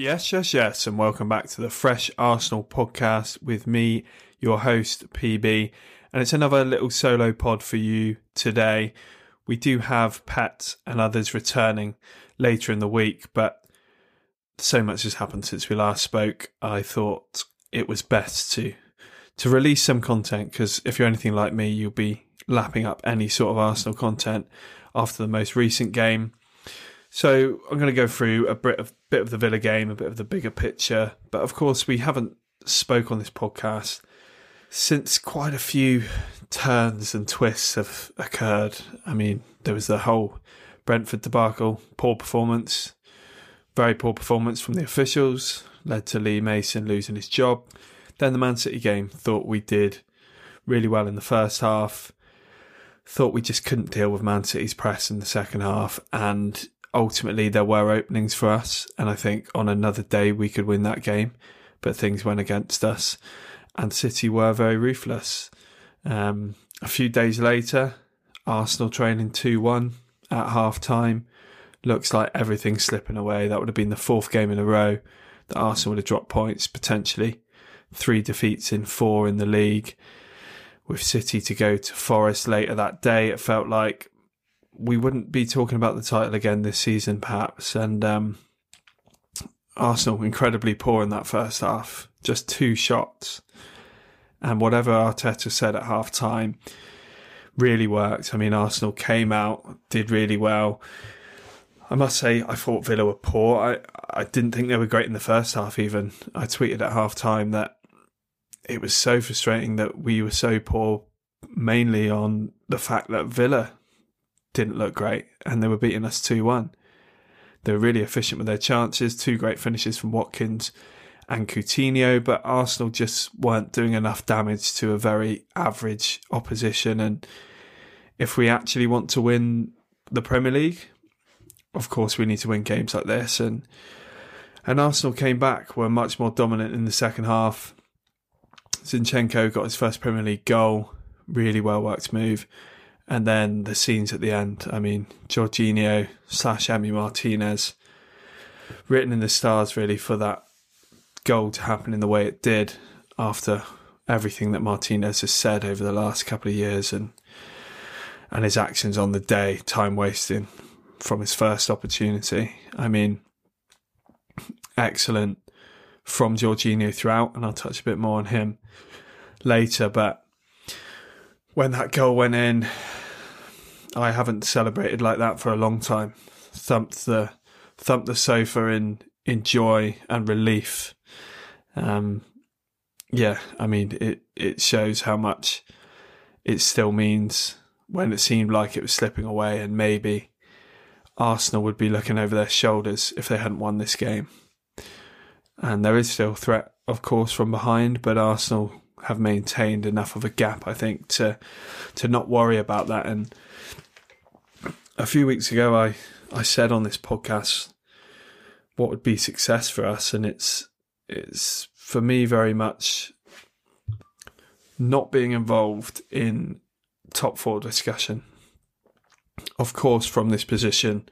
Yes, yes, yes, and welcome back to the Fresh Arsenal podcast with me, your host, PB. And it's another little solo pod for you today. We do have Pat and others returning later in the week, but so much has happened since we last spoke. I thought it was best to to release some content because if you're anything like me, you'll be lapping up any sort of Arsenal content after the most recent game. So I'm going to go through a bit of bit of the Villa game, a bit of the bigger picture. But of course, we haven't spoke on this podcast since quite a few turns and twists have occurred. I mean, there was the whole Brentford debacle, poor performance, very poor performance from the officials, led to Lee Mason losing his job. Then the Man City game, thought we did really well in the first half. Thought we just couldn't deal with Man City's press in the second half, and ultimately there were openings for us. And I think on another day we could win that game, but things went against us, and City were very ruthless. Um, a few days later, Arsenal trailing 2 1 at half time. Looks like everything's slipping away. That would have been the fourth game in a row that Arsenal would have dropped points potentially. Three defeats in four in the league. With City to go to Forest later that day, it felt like we wouldn't be talking about the title again this season, perhaps. And um, Arsenal incredibly poor in that first half, just two shots. And whatever Arteta said at half time really worked. I mean, Arsenal came out, did really well. I must say, I thought Villa were poor. I, I didn't think they were great in the first half, even. I tweeted at half time that it was so frustrating that we were so poor, mainly on the fact that Villa didn't look great and they were beating us 2 1. They were really efficient with their chances, two great finishes from Watkins and Coutinho, but Arsenal just weren't doing enough damage to a very average opposition. And if we actually want to win the Premier League, of course, we need to win games like this. And and Arsenal came back, were much more dominant in the second half. Zinchenko got his first Premier League goal, really well worked move. And then the scenes at the end, I mean, Jorginho slash Emi Martinez, written in the stars really for that goal to happen in the way it did after everything that Martinez has said over the last couple of years and and his actions on the day, time wasting from his first opportunity. I mean, excellent from Jorginho throughout, and I'll touch a bit more on him later. But when that goal went in, I haven't celebrated like that for a long time. Thumped the thumped the sofa in in joy and relief. Um, yeah, I mean it. It shows how much it still means when it seemed like it was slipping away, and maybe Arsenal would be looking over their shoulders if they hadn't won this game. And there is still threat, of course, from behind, but Arsenal have maintained enough of a gap, I think, to to not worry about that. And a few weeks ago, I I said on this podcast what would be success for us, and it's it's for me very much not being involved in top four discussion. Of course, from this position,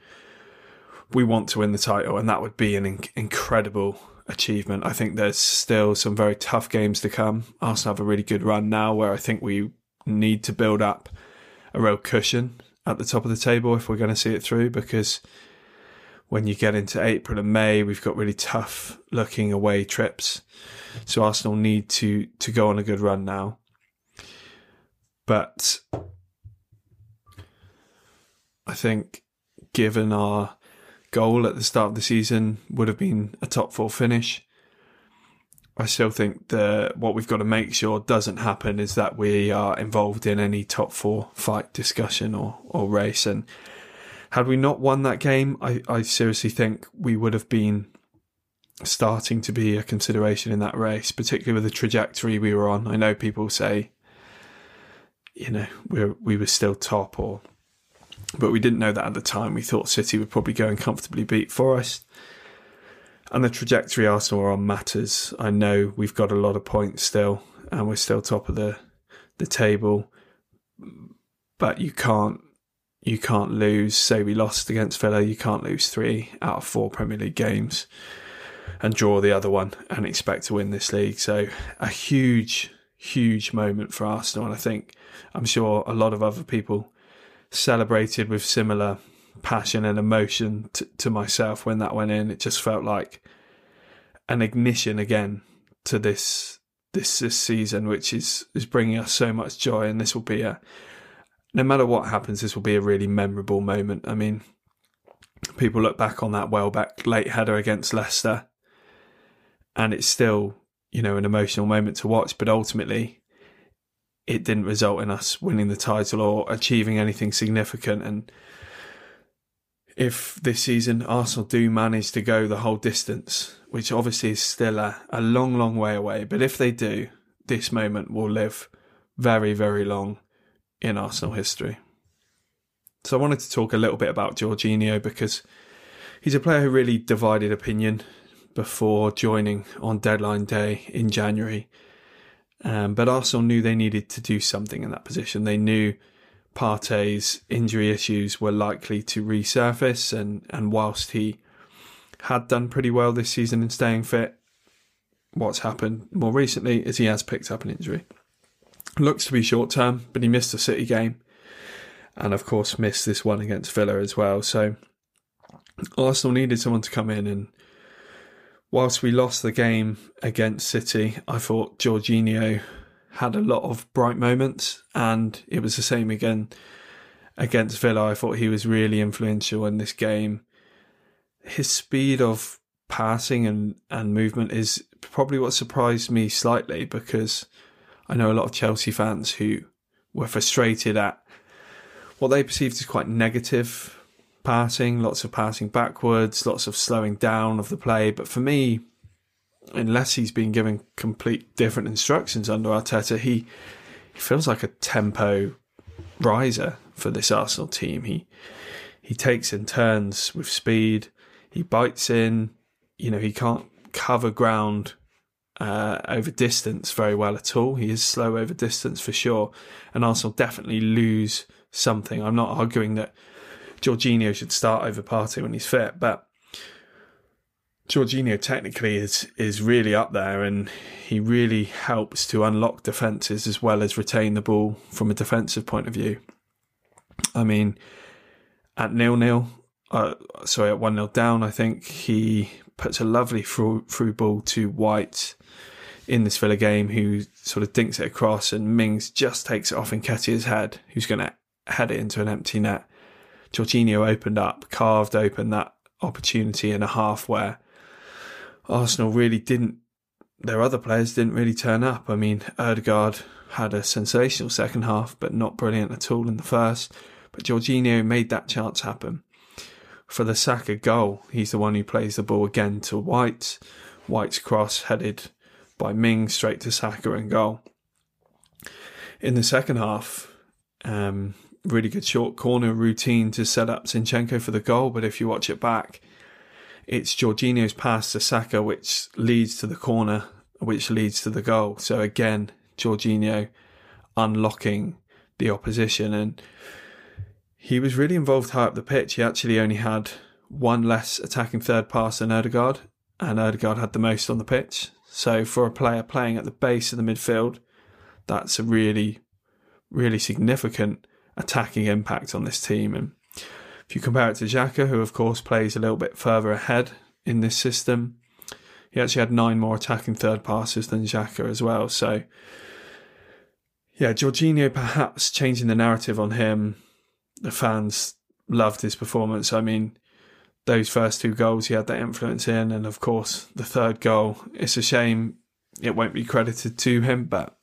we want to win the title, and that would be an inc- incredible achievement. I think there's still some very tough games to come. Arsenal have a really good run now where I think we need to build up a real cushion at the top of the table if we're going to see it through because when you get into April and May, we've got really tough looking away trips. So Arsenal need to to go on a good run now. But I think given our goal at the start of the season would have been a top four finish. I still think that what we've got to make sure doesn't happen is that we are involved in any top four fight discussion or, or race. And had we not won that game, I, I seriously think we would have been starting to be a consideration in that race, particularly with the trajectory we were on. I know people say, you know, we we were still top, or but we didn't know that at the time. We thought City would probably go and comfortably beat Forest. And the trajectory Arsenal are on matters. I know we've got a lot of points still, and we're still top of the the table. But you can't you can't lose. Say we lost against Villa, you can't lose three out of four Premier League games and draw the other one and expect to win this league. So a huge, huge moment for Arsenal, and I think I'm sure a lot of other people celebrated with similar passion and emotion to, to myself when that went in. It just felt like an ignition again to this this this season, which is is bringing us so much joy. And this will be a no matter what happens, this will be a really memorable moment. I mean, people look back on that Welbeck late header against Leicester, and it's still you know an emotional moment to watch. But ultimately, it didn't result in us winning the title or achieving anything significant. And if this season Arsenal do manage to go the whole distance, which obviously is still a, a long, long way away, but if they do, this moment will live very, very long in Arsenal history. So I wanted to talk a little bit about Jorginho because he's a player who really divided opinion before joining on deadline day in January. Um, but Arsenal knew they needed to do something in that position. They knew Partey's injury issues were likely to resurface, and, and whilst he had done pretty well this season in staying fit, what's happened more recently is he has picked up an injury. Looks to be short term, but he missed the City game, and of course missed this one against Villa as well. So Arsenal needed someone to come in and whilst we lost the game against City, I thought Jorginho had a lot of bright moments, and it was the same again against Villa. I thought he was really influential in this game. His speed of passing and, and movement is probably what surprised me slightly because I know a lot of Chelsea fans who were frustrated at what they perceived as quite negative passing, lots of passing backwards, lots of slowing down of the play. But for me, unless he's been given complete different instructions under Arteta, he, he feels like a tempo riser for this Arsenal team. He he takes in turns with speed. He bites in. You know, he can't cover ground uh, over distance very well at all. He is slow over distance for sure, and Arsenal definitely lose something. I'm not arguing that Jorginho should start over Partey when he's fit, but Jorginho technically is is really up there, and he really helps to unlock defences as well as retain the ball from a defensive point of view. I mean, at nil nil, uh, sorry, at one 0 down, I think he puts a lovely through, through ball to White in this Villa game, who sort of dinks it across, and Mings just takes it off in Nketiah's head, who's going to head it into an empty net. Jorginho opened up, carved open that opportunity in a half where Arsenal really didn't, their other players didn't really turn up. I mean, Odegaard had a sensational second half, but not brilliant at all in the first. But Jorginho made that chance happen. For the Saka goal, he's the one who plays the ball again to White. White's cross headed by Ming straight to Saka and goal. In the second half, um, really good short corner routine to set up Zinchenko for the goal. But if you watch it back, it's Jorginho's pass to Saka, which leads to the corner, which leads to the goal. So again, Jorginho unlocking the opposition. And he was really involved high up the pitch. He actually only had one less attacking third pass than Odegaard, and Odegaard had the most on the pitch. So for a player playing at the base of the midfield, that's a really, really significant attacking impact on this team. And if you compare it to Xhaka, who of course plays a little bit further ahead in this system, he actually had nine more attacking third passes than Xhaka as well. So, yeah, Jorginho perhaps changing the narrative on him. The fans loved his performance. I mean, those first two goals he had that influence in, and of course the third goal. It's a shame it won't be credited to him, but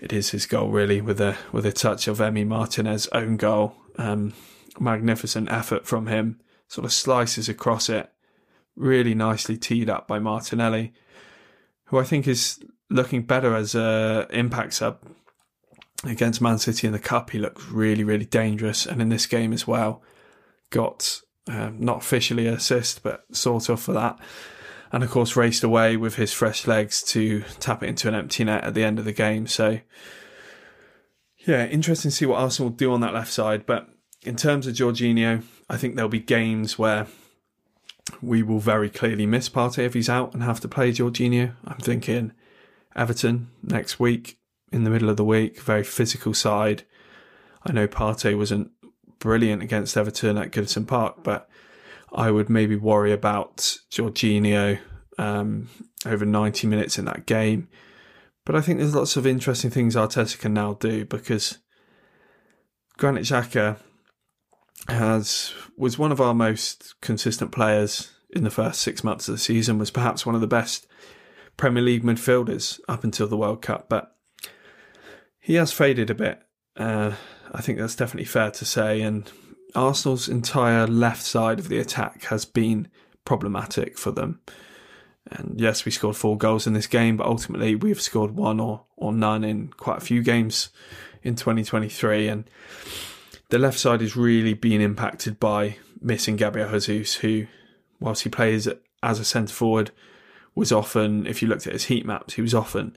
it is his goal really with a with a touch of Emi Martinez's own goal. Um, magnificent effort from him, sort of slices across it, really nicely teed up by Martinelli, who I think is looking better as a impact sub against Man City in the cup. He looked really really dangerous, and in this game as well, got um, not officially assist but sort of for that and of course raced away with his fresh legs to tap it into an empty net at the end of the game. So, yeah, interesting to see what Arsenal do on that left side. But in terms of Jorginho, I think there'll be games where we will very clearly miss Partey if he's out and have to play Jorginho. I'm thinking Everton next week in the middle of the week, very physical side. I know Partey wasn't brilliant against Everton at Goodison Park, but I would maybe worry about Jorginho um, over 90 minutes in that game. But I think there's lots of interesting things Arteta can now do because Granit Xhaka has was one of our most consistent players in the first six months of the season. Was perhaps one of the best Premier League midfielders up until the World Cup, but he has faded a bit. Uh, I think that's definitely fair to say, and Arsenal's entire left side of the attack has been problematic for them. And yes, we scored four goals in this game, but ultimately we've scored one or, or none in quite a few games in 2023. And the left side is really being impacted by missing Gabriel Jesus, who, whilst he plays as a centre forward, was often, if you looked at his heat maps, he was often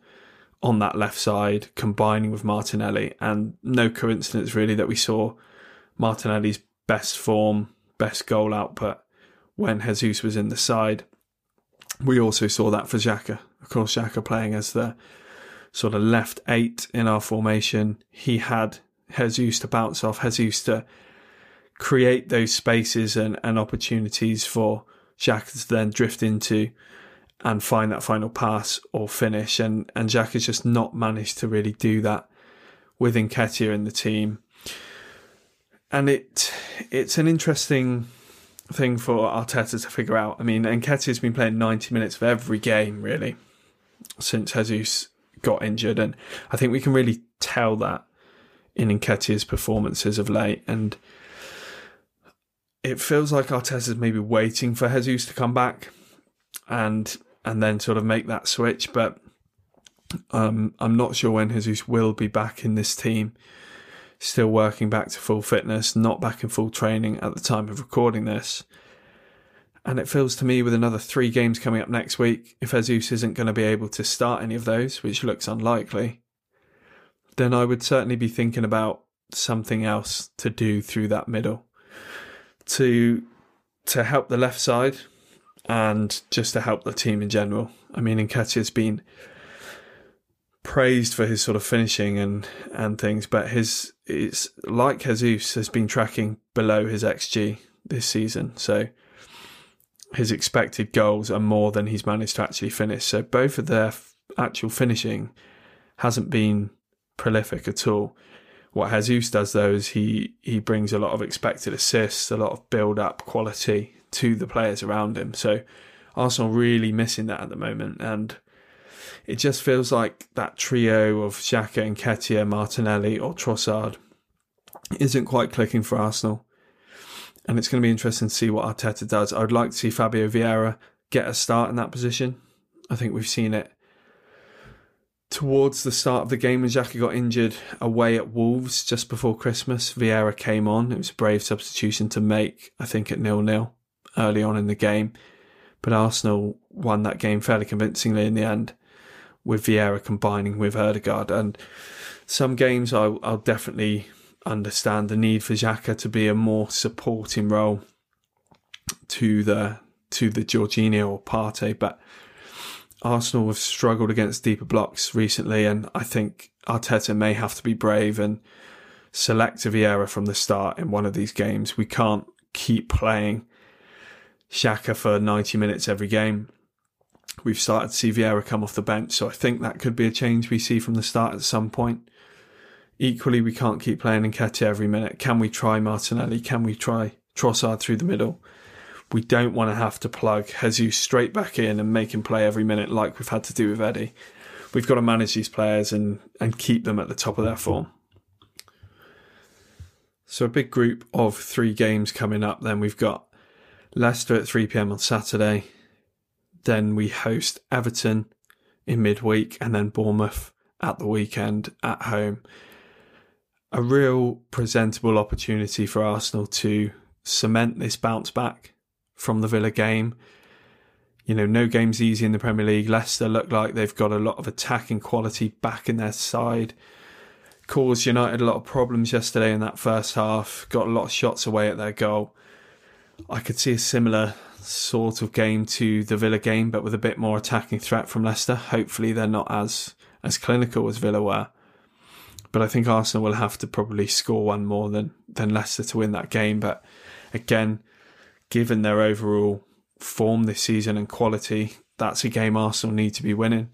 on that left side combining with Martinelli. And no coincidence, really, that we saw Martinelli's best form, best goal output when Jesus was in the side. We also saw that for Xhaka. Of course, Xhaka playing as the sort of left eight in our formation. He had Jesus to bounce off, Jesus to create those spaces and, and opportunities for Xhaka to then drift into and find that final pass or finish. And, and has just not managed to really do that with Nketiah in the team and it it's an interesting thing for Arteta to figure out. I mean, Nketiah's been playing 90 minutes of every game really since Jesus got injured, and I think we can really tell that in Nketiah's performances of late. And it feels like Arteta's maybe waiting for Jesus to come back and and then sort of make that switch, but um, I'm not sure when Jesus will be back in this team still working back to full fitness, not back in full training at the time of recording this. And it feels to me with another three games coming up next week, if Jesus isn't going to be able to start any of those, which looks unlikely, then I would certainly be thinking about something else to do through that middle to to help the left side and just to help the team in general. I mean, Nketiah's been praised for his sort of finishing and and things, but his it's like Jesus has been tracking below his xG this season, so his expected goals are more than he's managed to actually finish. So both of their actual finishing hasn't been prolific at all. What Jesus does though is he he brings a lot of expected assists, a lot of build up quality to the players around him. So Arsenal really missing that at the moment and it just feels like that trio of Xhaka and Nketiah, Martinelli, or Trossard isn't quite clicking for Arsenal. And it's going to be interesting to see what Arteta does. I would like to see Fabio Vieira get a start in that position. I think we've seen it towards the start of the game when Xhaka got injured away at Wolves just before Christmas. Vieira came on. It was a brave substitution to make, I think, at nil nil early on in the game. But Arsenal won that game fairly convincingly in the end with Vieira combining with Odegaard. And some games I'll, I'll definitely understand the need for Xhaka to be a more supporting role to the to the Jorginho or Partey, but Arsenal have struggled against deeper blocks recently, and I think Arteta may have to be brave and select a Vieira from the start in one of these games. We can't keep playing Xhaka for 90 minutes every game we've started to see Vieira come off the bench, so I think that could be a change we see from the start at some point. Equally, we can't keep playing Nketiah every minute. Can we try Martinelli? Can we try Trossard through the middle? we don't want to have to plug Jesus straight back in and make him play every minute like we've had to do with Eddie. We've got to manage these players and, and keep them at the top of their form. So a big group of three games coming up. Then we've got Leicester at 3 p.m. on Saturday. Then we host Everton in midweek and then Bournemouth at the weekend at home. A real presentable opportunity for Arsenal to cement this bounce back from the Villa game. You know, no game's easy in the Premier League. Leicester look like they've got a lot of attacking quality back in their side. Caused United a lot of problems yesterday in that first half. Got a lot of shots away at their goal. I could see a similar sort of game to the Villa game, but with a bit more attacking threat from Leicester. Hopefully, they're not as as clinical as Villa were. But I think Arsenal will have to probably score one more than than Leicester to win that game. But again, given their overall form this season and quality, that's a game Arsenal need to be winning.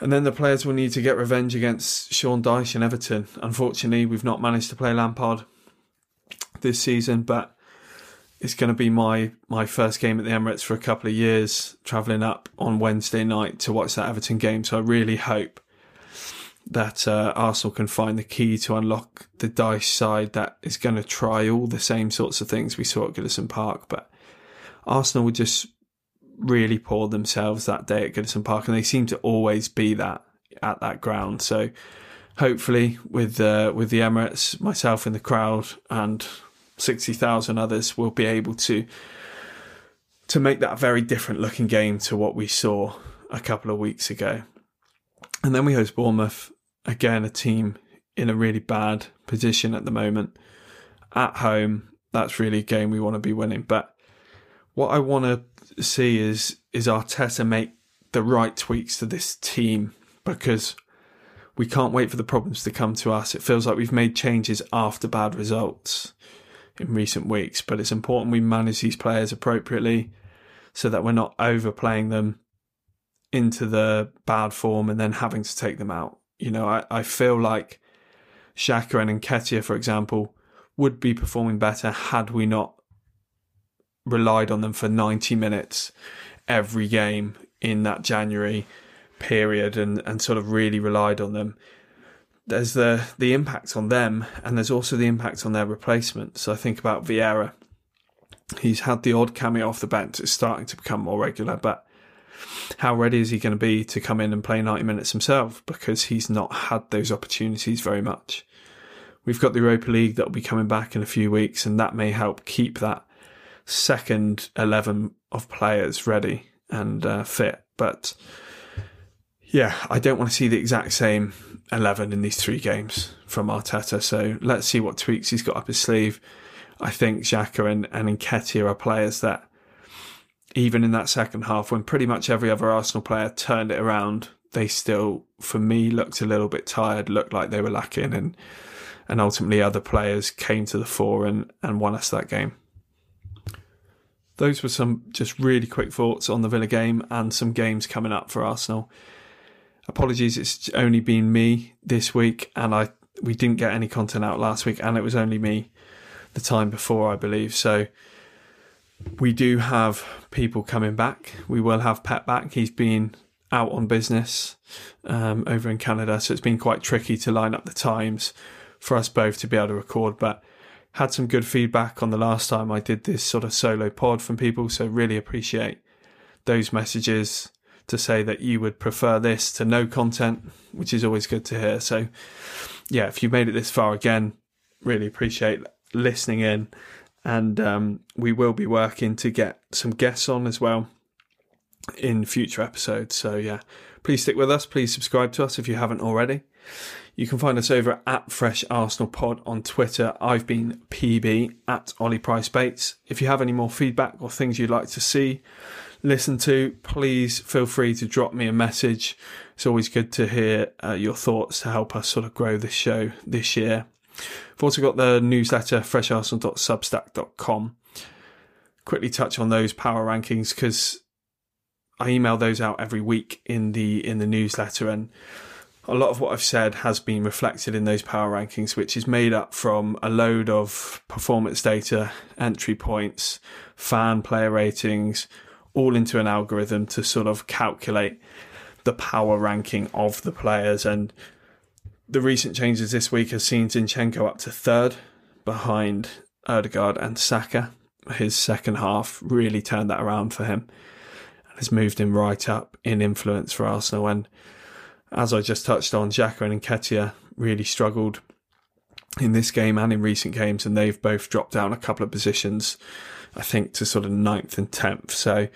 And then the players will need to get revenge against Sean Dyche and Everton. Unfortunately, we've not managed to play Lampard this season, but it's going to be my my first game at the Emirates for a couple of years, travelling up on Wednesday night to watch that Everton game. So I really hope that uh, Arsenal can find the key to unlock the Dyche side that is going to try all the same sorts of things we saw at Goodison Park. But Arsenal would just really pour themselves that day at Goodison Park, and they seem to always be that at that ground. So hopefully, with uh, with the Emirates, myself in the crowd, and 60,000 others will be able to to make that very different looking game to what we saw a couple of weeks ago. And then we host Bournemouth, again a team in a really bad position at the moment. At home, that's really a game we want to be winning. But what I want to see is is Arteta make the right tweaks to this team because we can't wait for the problems to come to us. It feels like we've made changes after bad results in recent weeks, but it's important we manage these players appropriately so that we're not overplaying them into the bad form and then having to take them out. You know, I, I feel like Xhaka and Nketiah, for example, would be performing better had we not relied on them for 90 minutes every game in that January period and, and sort of really relied on them there's the the impact on them, and there's also the impact on their replacement. So I think about Vieira. He's had the odd cameo off the bench. It's starting to become more regular, but how ready is he going to be to come in and play 90 minutes himself? Because he's not had those opportunities very much. We've got the Europa League that will be coming back in a few weeks, and that may help keep that second 11 of players ready and uh, fit. But yeah, I don't want to see the exact same 11 in these three games from Arteta. So let's see what tweaks he's got up his sleeve. I think Xhaka and, and Nketiah are players that, even in that second half, when pretty much every other Arsenal player turned it around, they still, for me, looked a little bit tired, looked like they were lacking, and and ultimately other players came to the fore and, and won us that game. Those were some just really quick thoughts on the Villa game and some games coming up for Arsenal. Apologies, it's only been me this week, and I we didn't get any content out last week, and it was only me the time before, I believe. So we do have people coming back. We will have Pep back. He's been out on business um, over in Canada, so it's been quite tricky to line up the times for us both to be able to record. But had some good feedback on the last time I did this sort of solo pod from people, so really appreciate those messages to say that you would prefer this to no content, which is always good to hear. So, yeah, if you've made it this far again, really appreciate listening in. And um, we will be working to get some guests on as well in future episodes. So, yeah, please stick with us. Please subscribe to us if you haven't already. You can find us over at Fresh Arsenal Pod on Twitter. I've been PB at Ollie Price Bates. If you have any more feedback or things you'd like to see, listen to, please feel free to drop me a message. It's always good to hear uh, your thoughts to help us sort of grow this show this year. I've also got the newsletter, fresharsenal.substack.com. Quickly touch on those power rankings because I email those out every week in the in the newsletter and a lot of what I've said has been reflected in those power rankings, which is made up from a load of performance data, entry points, fan player ratings, all into an algorithm to sort of calculate the power ranking of the players. And the recent changes this week have seen Zinchenko up to third behind Odegaard and Saka. His second half really turned that around for him and has moved him right up in influence for Arsenal. And as I just touched on, Xhaka and Nketiah really struggled in this game and in recent games, and they've both dropped down a couple of positions, I think, to sort of ninth and tenth. So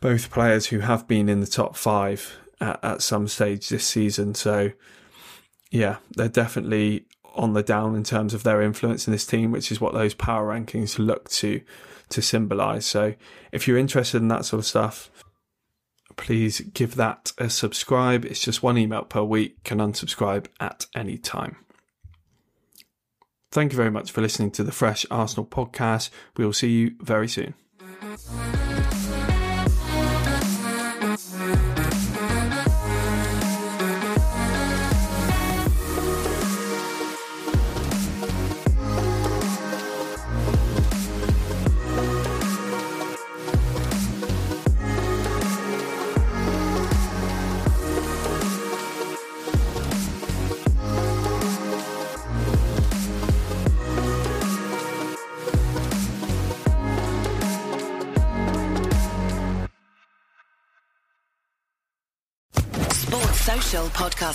both players who have been in the top five at, at some stage this season. So yeah, they're definitely on the down in terms of their influence in this team, which is what those power rankings look to to symbolise. So if you're interested in that sort of stuff, please give that a subscribe. It's just one email per week, can unsubscribe at any time. Thank you very much for listening to the Fresh Arsenal podcast. We will see you very soon.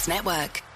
Network.